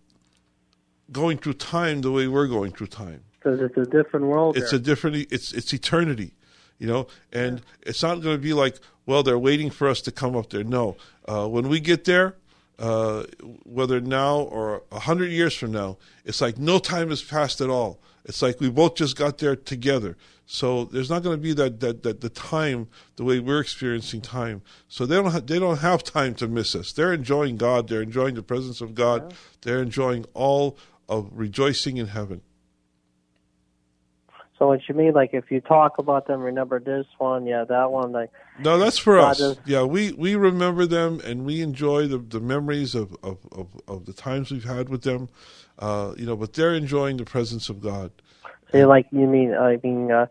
going through time the way we're going through time. Because it's a different world. It's there. a different. It's it's eternity, you know, and it's not going to be like, well, they're waiting for us to come up there. No, uh, when we get there, uh, whether now or a hundred years from now, it's like no time has passed at all. It's like we both just got there together. So there's not going to be that, that, that the time the way we're experiencing time. So they don't ha- they don't have time to miss us. They're enjoying God. They're enjoying the presence of God. They're enjoying all of rejoicing in heaven. So what you mean, like if you talk about them, remember this one, yeah, that one, like No, that's for us. does- Yeah, we, we remember them and we enjoy the, the memories of, of, of, of the times we've had with them. Uh, you know, but they're enjoying the presence of God. say like you mean, I mean, uh,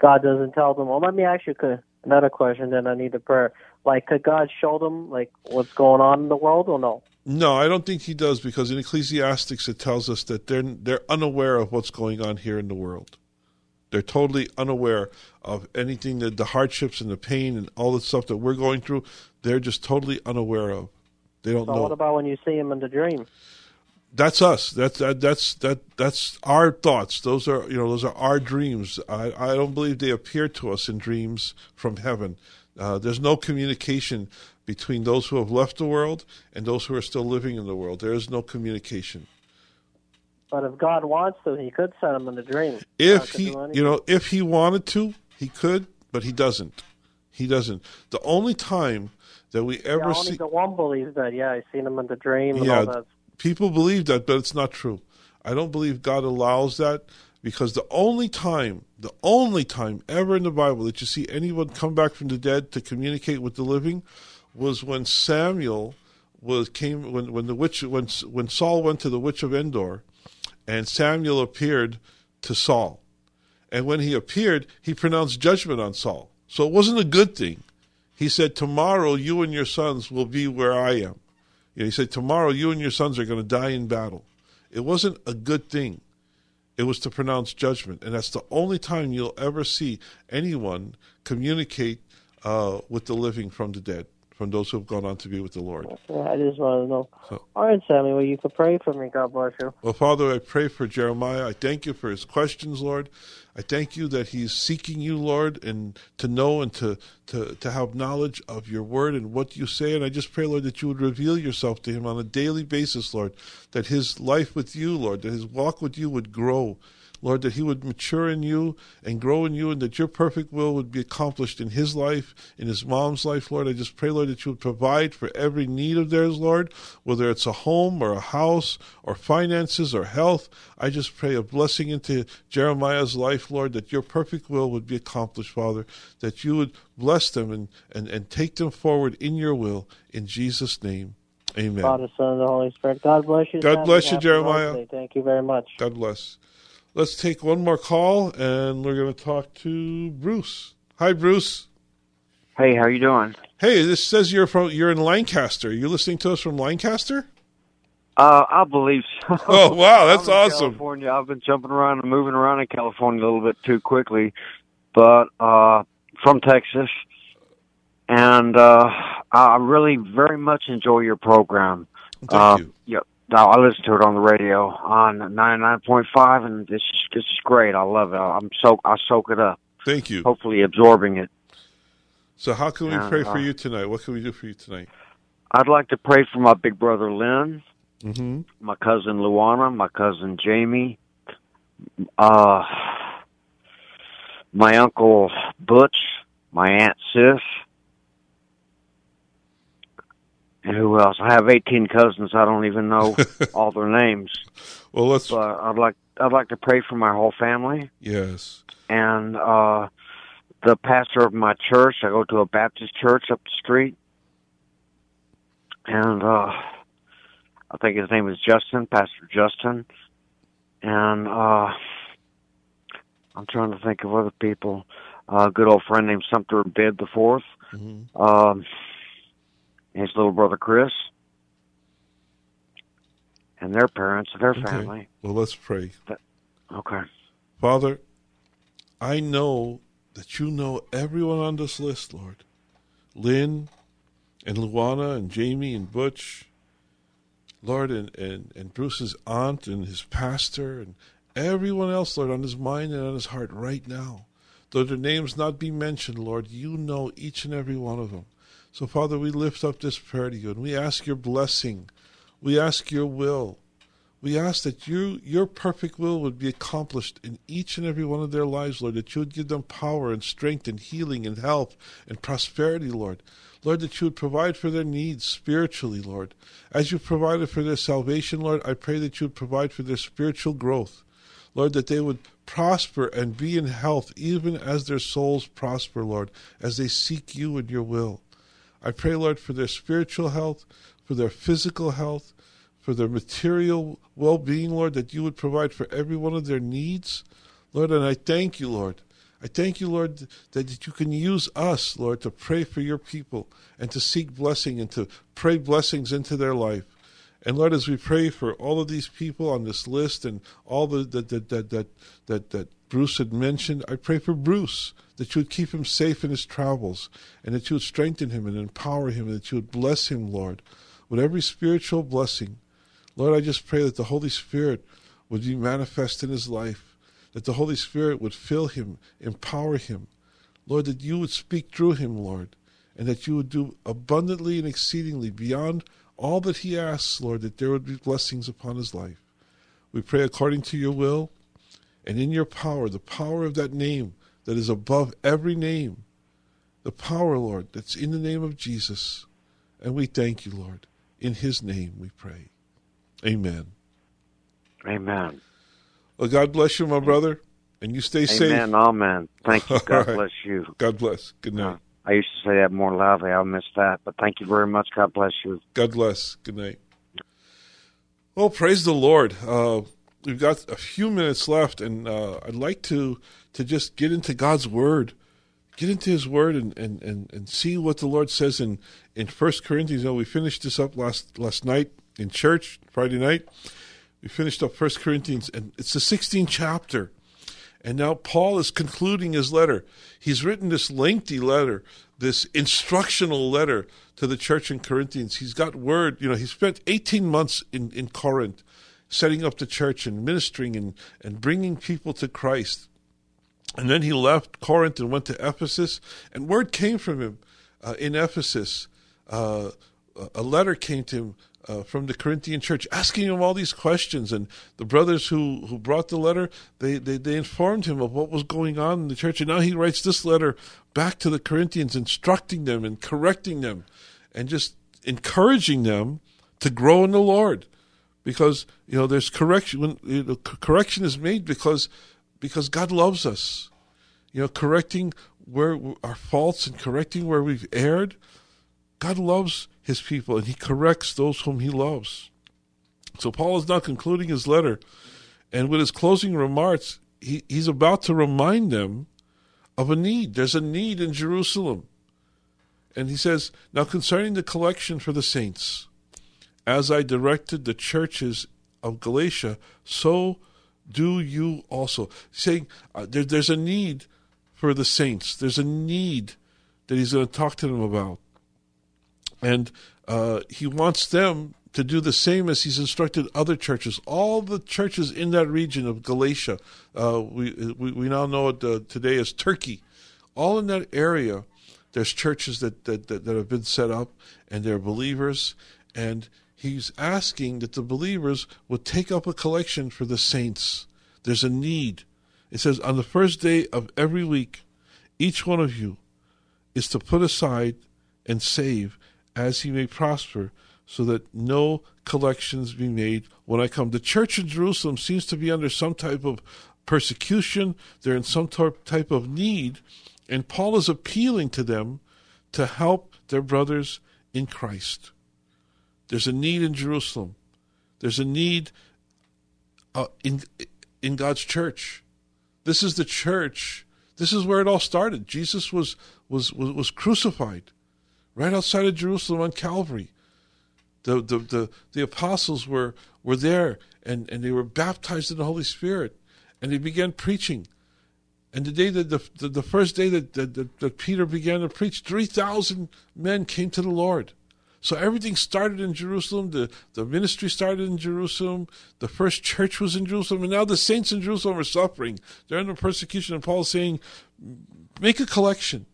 God doesn't tell them. Well, let me ask you another question. Then I need a prayer. Like, could God show them like what's going on in the world or no? No, I don't think he does because in Ecclesiastes it tells us that they're they're unaware of what's going on here in the world. They're totally unaware of anything that the hardships and the pain and all the stuff that we're going through. They're just totally unaware of. They don't So know. what about when you see him in the dream? that's us. That's that, that's that that's our thoughts. Those are you know those are our dreams. I I don't believe they appear to us in dreams from heaven. Uh, there's no communication between those who have left the world and those who are still living in the world. There is no communication. But if God wants to, He could send him in the dream. If he you know if he wanted to, he could, but he doesn't. He doesn't. The only time that we yeah, ever only see the one believes that. Yeah, I seen him in the dream and yeah, all that. people believe that, but it's not true. I don't believe God allows that because the only time, the only time ever in the Bible that you see anyone come back from the dead to communicate with the living was when Samuel was came when when the witch when when Saul went to the witch of Endor, and Samuel appeared to Saul, and when he appeared, he pronounced judgment on Saul. So it wasn't a good thing. He said, "Tomorrow you and your sons will be where I am." You know, he said, Tomorrow you and your sons are going to die in battle. It wasn't a good thing. It was to pronounce judgment. And that's the only time you'll ever see anyone communicate uh, with the living from the dead, from those who have gone on to be with the Lord. I just want to know. So- All right, Sammy. Well, you could pray for me. God bless you. Well, Father, I pray for Jeremiah. I thank you for his questions, Lord. I thank you that he's seeking you, Lord, and to know and to, to, to have knowledge of your word and what you say. And I just pray, Lord, that you would reveal yourself to him on a daily basis, Lord, that his life with you, Lord, that his walk with you would grow. Lord, that he would mature in you and grow in you, and that your perfect will would be accomplished in his life, in his mom's life, Lord. I just pray, Lord, that you would provide for every need of theirs, Lord, whether it's a home or a house or finances or health. I just pray a blessing into Jeremiah's life, Lord, that your perfect will would be accomplished, Father, that you would bless them and, and, and take them forward in your will. In Jesus' name, amen. Father, Son, and the Holy Spirit. God bless you. God bless you, Jeremiah. Thank you very much. God bless. Let's take one more call, and we're going to talk to Bruce. Hi, Bruce. Hey, how you doing? Hey, this says you're from you're in Lancaster. Are you listening to us from Lancaster? Uh, I believe so. Oh wow, that's awesome. California. I've been jumping around and moving around in California a little bit too quickly, but uh, from Texas, and uh, I really very much enjoy your program. Thank uh, you. Yep. I listen to it on the radio on ninety nine point five, and this is this is great. I love it. I'm so I soak it up. Thank you. Hopefully, absorbing it. So how can we Yeah, pray for uh, you tonight? What can we do for you tonight? I'd like to pray for my big brother Lynn, Mm-hmm. my cousin Luana, my cousin Jamie, uh, my uncle Butch, my aunt Sis, and who else? I have eighteen cousins. I don't even know all their names. Well, let's. But I'd like I'd like to pray for my whole family Yes. and uh, the pastor of my church. I go to a Baptist church up the street, and uh, I think his name is Justin, Pastor Justin, and uh, I'm trying to think of other people. Uh, a good old friend named Sumter Bid the 4th Mm-hmm. um, his little brother Chris, and their parents, their Okay. family. Well, let's pray. Okay. Father, I know that you know everyone on this list, Lord. Lynn and Luana and Jamie and Butch, Lord, and, and, and Bruce's aunt and his pastor and everyone else, Lord, on his mind and on his heart right now. Though their names not be mentioned, Lord, you know each and every one of them. So, Father, we lift up this prayer to you and we ask your blessing. We ask your will. We ask that you, your perfect will would be accomplished in each and every one of their lives, Lord, that you would give them power and strength and healing and health and prosperity, Lord. Lord, that you would provide for their needs spiritually, Lord. As you provided for their salvation, Lord, I pray that you would provide for their spiritual growth. Lord, that they would prosper and be in health even as their souls prosper, Lord, as they seek you and your will. I pray, Lord, for their spiritual health, for their physical health, for their material well being, Lord, that you would provide for every one of their needs. Lord, and I thank you, Lord. I thank you, Lord, that you can use us, Lord, to pray for your people and to seek blessing and to pray blessings into their life. And Lord, as we pray for all of these people on this list and all the that that that that that, that Bruce had mentioned, I pray for Bruce that you would keep him safe in his travels and that you would strengthen him and empower him and that you would bless him, Lord, with every spiritual blessing. Lord, I just pray that the Holy Spirit would be manifest in his life, that the Holy Spirit would fill him, empower him. Lord, that you would speak through him, Lord, and that you would do abundantly and exceedingly beyond all that he asks, Lord, that there would be blessings upon his life. We pray according to your will and in your power, the power of that name that is above every name, the power, Lord, that's in the name of Jesus. And we thank you, Lord. In his name we pray. Amen. Amen. Well, God bless you, my brother, and you stay safe. Amen. Amen. Thank you. God right. bless you. God bless. Good night. I used to say that more loudly. I missed that, but thank you very much. God bless you. God bless. Good night. Well, praise the Lord. Uh, we've got a few minutes left, and uh, I'd like to to just get into God's Word, get into His Word, and and, and, and see what the Lord says in in First Corinthians. You know, we finished this up last last night in church, Friday night. We finished up First Corinthians, and it's the 16th chapter. And now Paul is concluding his letter. He's written this lengthy letter, this instructional letter to the church in Corinthians. He's got word, you know, he spent 18 months in, in Corinth setting up the church and ministering and, and bringing people to Christ. And then he left Corinth and went to Ephesus, and word came from him uh, in Ephesus. Uh, a letter came to him uh, from the Corinthian church asking him all these questions. And the brothers who, who brought the letter, they, they, they informed him of what was going on in the church. And now he writes this letter back to the Corinthians, instructing them and correcting them and just encouraging them to grow in the Lord. Because, you know, there's correction. When, you know, correction is made because, because God loves us. You know, correcting where our faults and correcting where we've erred. God loves his people and he corrects those whom he loves. So Paul is now concluding his letter, and with his closing remarks, he, he's about to remind them of a need. There's a need in Jerusalem. And he says, Now concerning the collection for the saints, as I directed the churches of Galatia, so do you also. Saying uh, there, there's a need for the saints, there's a need that he's going to talk to them about. And uh, he wants them to do the same as he's instructed other churches. All the churches in that region of Galatia, uh, we, we, we now know it uh, today as Turkey, all in that area, there's churches that, that, that, that have been set up and they're believers. And he's asking that the believers would take up a collection for the saints. There's a need. It says, on the first day of every week, each one of you is to put aside and save as he may prosper so that no collections be made when I come. The church in Jerusalem seems to be under some type of persecution, they're in some type of need, and Paul is appealing to them to help their brothers in Christ. There's a need in Jerusalem. There's a need uh, in in God's church. This is the church. This is where it all started. Jesus was was was, was crucified right outside of Jerusalem on Calvary. The, the, the, the apostles were, were there and, and they were baptized in the Holy Spirit and they began preaching. And the day that the, the, the first day that, that, that Peter began to preach, 3,000 men came to the Lord. So everything started in Jerusalem. The, the ministry started in Jerusalem. The first church was in Jerusalem. And now the saints in Jerusalem are suffering. They're under persecution. And Paul's saying, make a collection.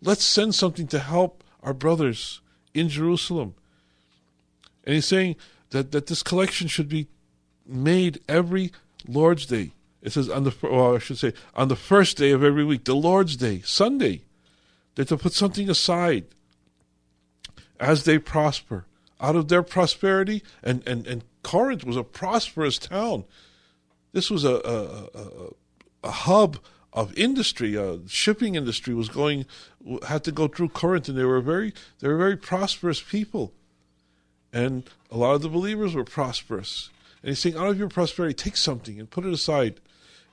Let's send something to help our brothers in Jerusalem. And he's saying that, that this collection should be made every Lord's Day. It says on the well, I should say on the first day of every week, the Lord's Day, Sunday. They're to put something aside as they prosper. Out of their prosperity, and, and, and Corinth was a prosperous town. This was a, a, a, a hub of industry. Uh, shipping industry was going had to go through Corinth, and they were very they were very prosperous people and a lot of the believers were prosperous. And he's saying, out of your prosperity, take something and put it aside.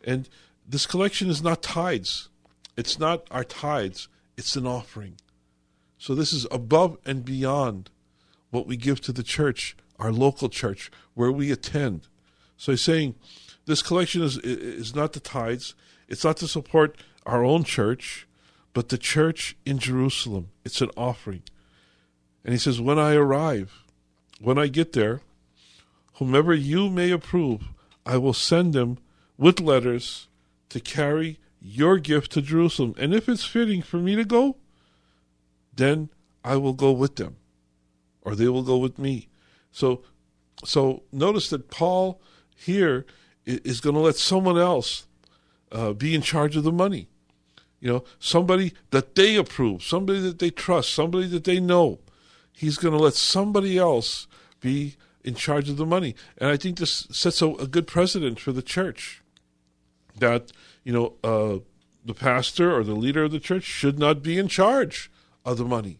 And this collection is not tithes. It's not our tithes, it's an offering. So this is above and beyond what we give to the church, our local church, where we attend. So he's saying this collection is, is not the tithes, it's not to support our own church, but the church in Jerusalem. It's an offering. And he says, When I arrive, when I get there, whomever you may approve, I will send them with letters to carry your gift to Jerusalem. And if it's fitting for me to go, then I will go with them, or they will go with me. So, so notice that Paul here is going to let someone else uh, be in charge of the money. You know, somebody that they approve, somebody that they trust, somebody that they know he's going to let somebody else be in charge of the money. And I think this sets a, a good precedent for the church that, you know, uh, the pastor or the leader of the church should not be in charge of the money.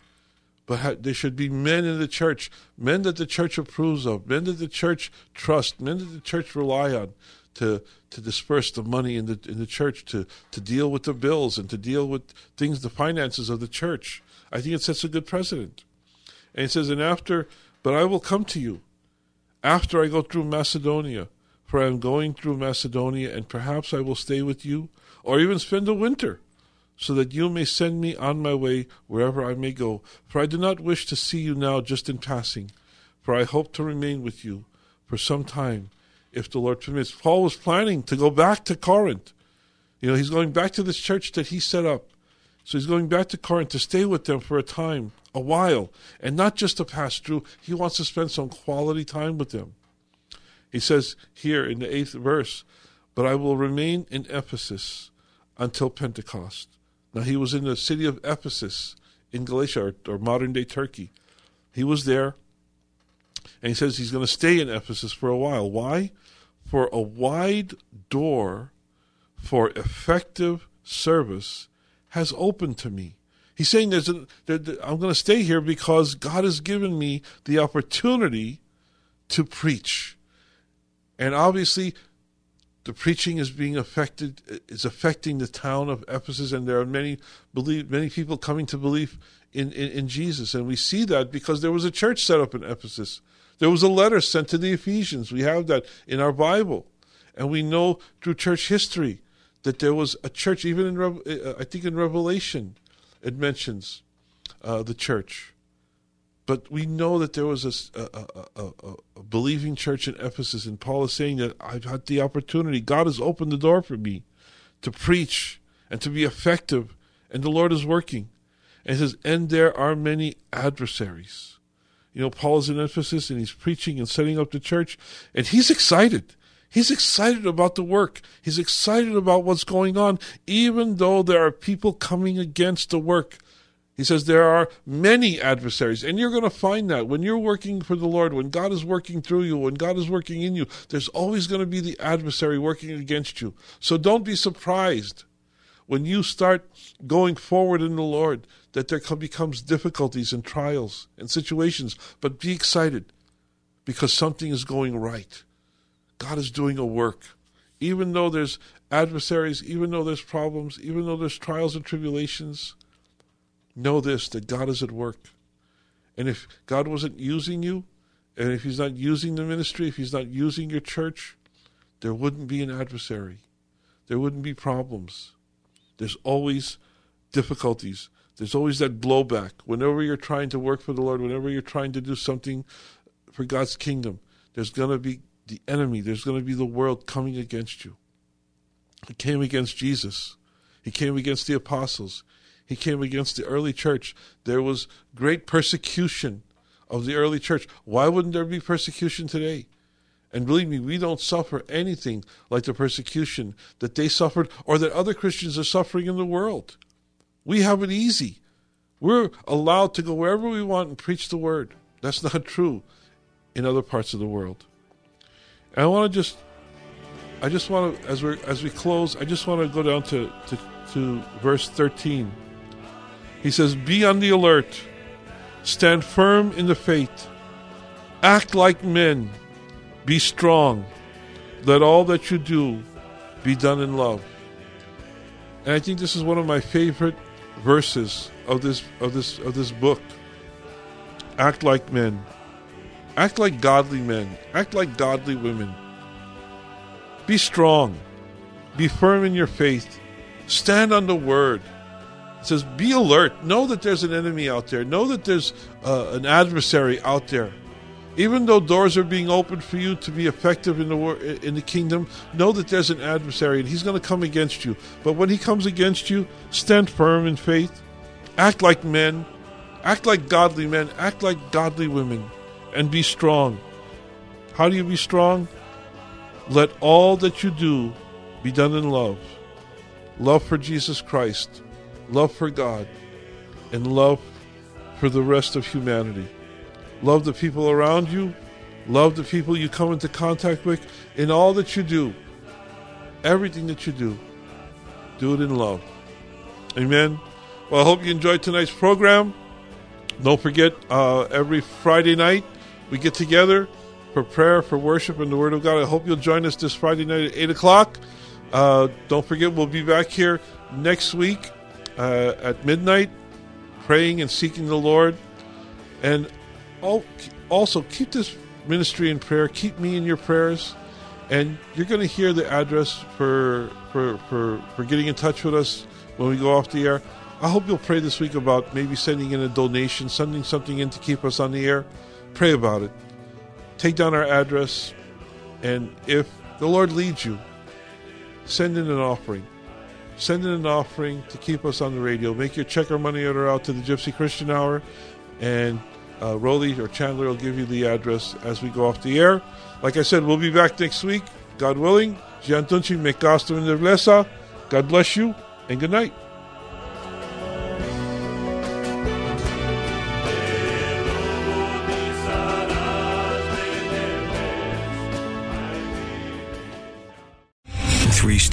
But ha- there should be men in the church, men that the church approves of, men that the church trusts, men that the church rely on to to disperse the money in the in the church, to to deal with the bills and to deal with things, the finances of the church. I think it sets a good precedent. And he says, And after, but I will come to you after I go through Macedonia, for I am going through Macedonia, and perhaps I will stay with you, or even spend the winter, so that you may send me on my way wherever I may go. For I do not wish to see you now just in passing, for I hope to remain with you for some time, if the Lord permits. Paul was planning to go back to Corinth. You know, he's going back to this church that he set up. So he's going back to Corinth to stay with them for a time a while, and not just to pass through. He wants to spend some quality time with them. He says here in the eighth verse, But I will remain in Ephesus until Pentecost. Now, he was in the city of Ephesus in Galatia, or, or modern day Turkey. He was there, and he says he's going to stay in Ephesus for a while. Why? For a wide door for effective service has opened to me. He's saying there's there, there, I'm going to stay here because God has given me the opportunity to preach. And obviously, the preaching is being affected is affecting the town of Ephesus, and there are many believe many people coming to believe in, in, in Jesus, and we see that because there was a church set up in Ephesus. There was a letter sent to the Ephesians. We have that in our Bible, and we know through church history that there was a church. Even in uh, I think in Revelation, it mentions uh, the church. But we know that there was a, a, a, a, believing church in Ephesus, and Paul is saying that I've had the opportunity. God has opened the door for me to preach and to be effective, and the Lord is working. And he says, and there are many adversaries. You know, Paul is in Ephesus and he's preaching and setting up the church, and he's excited. He's excited about the work. He's excited about what's going on, even though there are people coming against the work. He says there are many adversaries, and you're going to find that when you're working for the Lord, when God is working through you, when God is working in you, there's always going to be the adversary working against you. So don't be surprised when you start going forward in the Lord that there becomes difficulties and trials and situations, but be excited because something is going right. God is doing a work. Even though there's adversaries, even though there's problems, even though there's trials and tribulations, know this that God is at work. And if God wasn't using you, and if He's not using the ministry, if He's not using your church, there wouldn't be an adversary. There wouldn't be problems. There's always difficulties. There's always that blowback. Whenever you're trying to work for the Lord, whenever you're trying to do something for God's kingdom, there's going to be the enemy, there's going to be the world coming against you. He came against Jesus, he came against the apostles, he came against the early church. There was great persecution of the early church. Why wouldn't there be persecution today? And believe me, we don't suffer anything like the persecution that they suffered or that other Christians are suffering in the world. We have it easy. We're allowed to go wherever we want and preach the word. That's not true in other parts of the world. And I want to just, I just want to, as we as we close, I just want to go down to, to, to verse 13. He says, Be on the alert, stand firm in the faith, act like men, be strong, let all that you do be done in love. And I think this is one of my favorite verses of this of this of this book. Act like men. Act like godly men. Act like godly women. Be strong. Be firm in your faith. Stand on the word. It says, Be alert. Know that there's an enemy out there. Know that there's uh, an adversary out there. Even though doors are being opened for you to be effective in the in the kingdom, know that there's an adversary and he's going to come against you. But when he comes against you, stand firm in faith. Act like men. Act like godly men. Act like godly women. And be strong. How do you be strong? Let all that you do be done in love. Love for Jesus Christ love for God, and love for the rest of humanity. Love the people around you, love the people you come into contact with in all that you do. Everything that you do, do it in love. Amen. Well, I hope you enjoyed tonight's program. Don't forget, uh, every Friday night we get together for prayer, for worship, and the Word of God. I hope you'll join us this Friday night at 8 o'clock. Uh, don't forget, we'll be back here next week uh, at midnight, praying and seeking the Lord. And also keep this ministry in prayer. Keep me in your prayers. And you're going to hear the address for, for, for, for getting in touch with us when we go off the air. I hope you'll pray this week about maybe sending in a donation, sending something in to keep us on the air. Pray about it. Take down our address. And if the Lord leads you, send in an offering. Send in an offering to keep us on the radio. Make your check or money order out to the Gypsy Christian Hour, and uh, Rolly or Chandler will give you the address as we go off the air. Like I said, we'll be back next week, God willing. God bless you, and good night.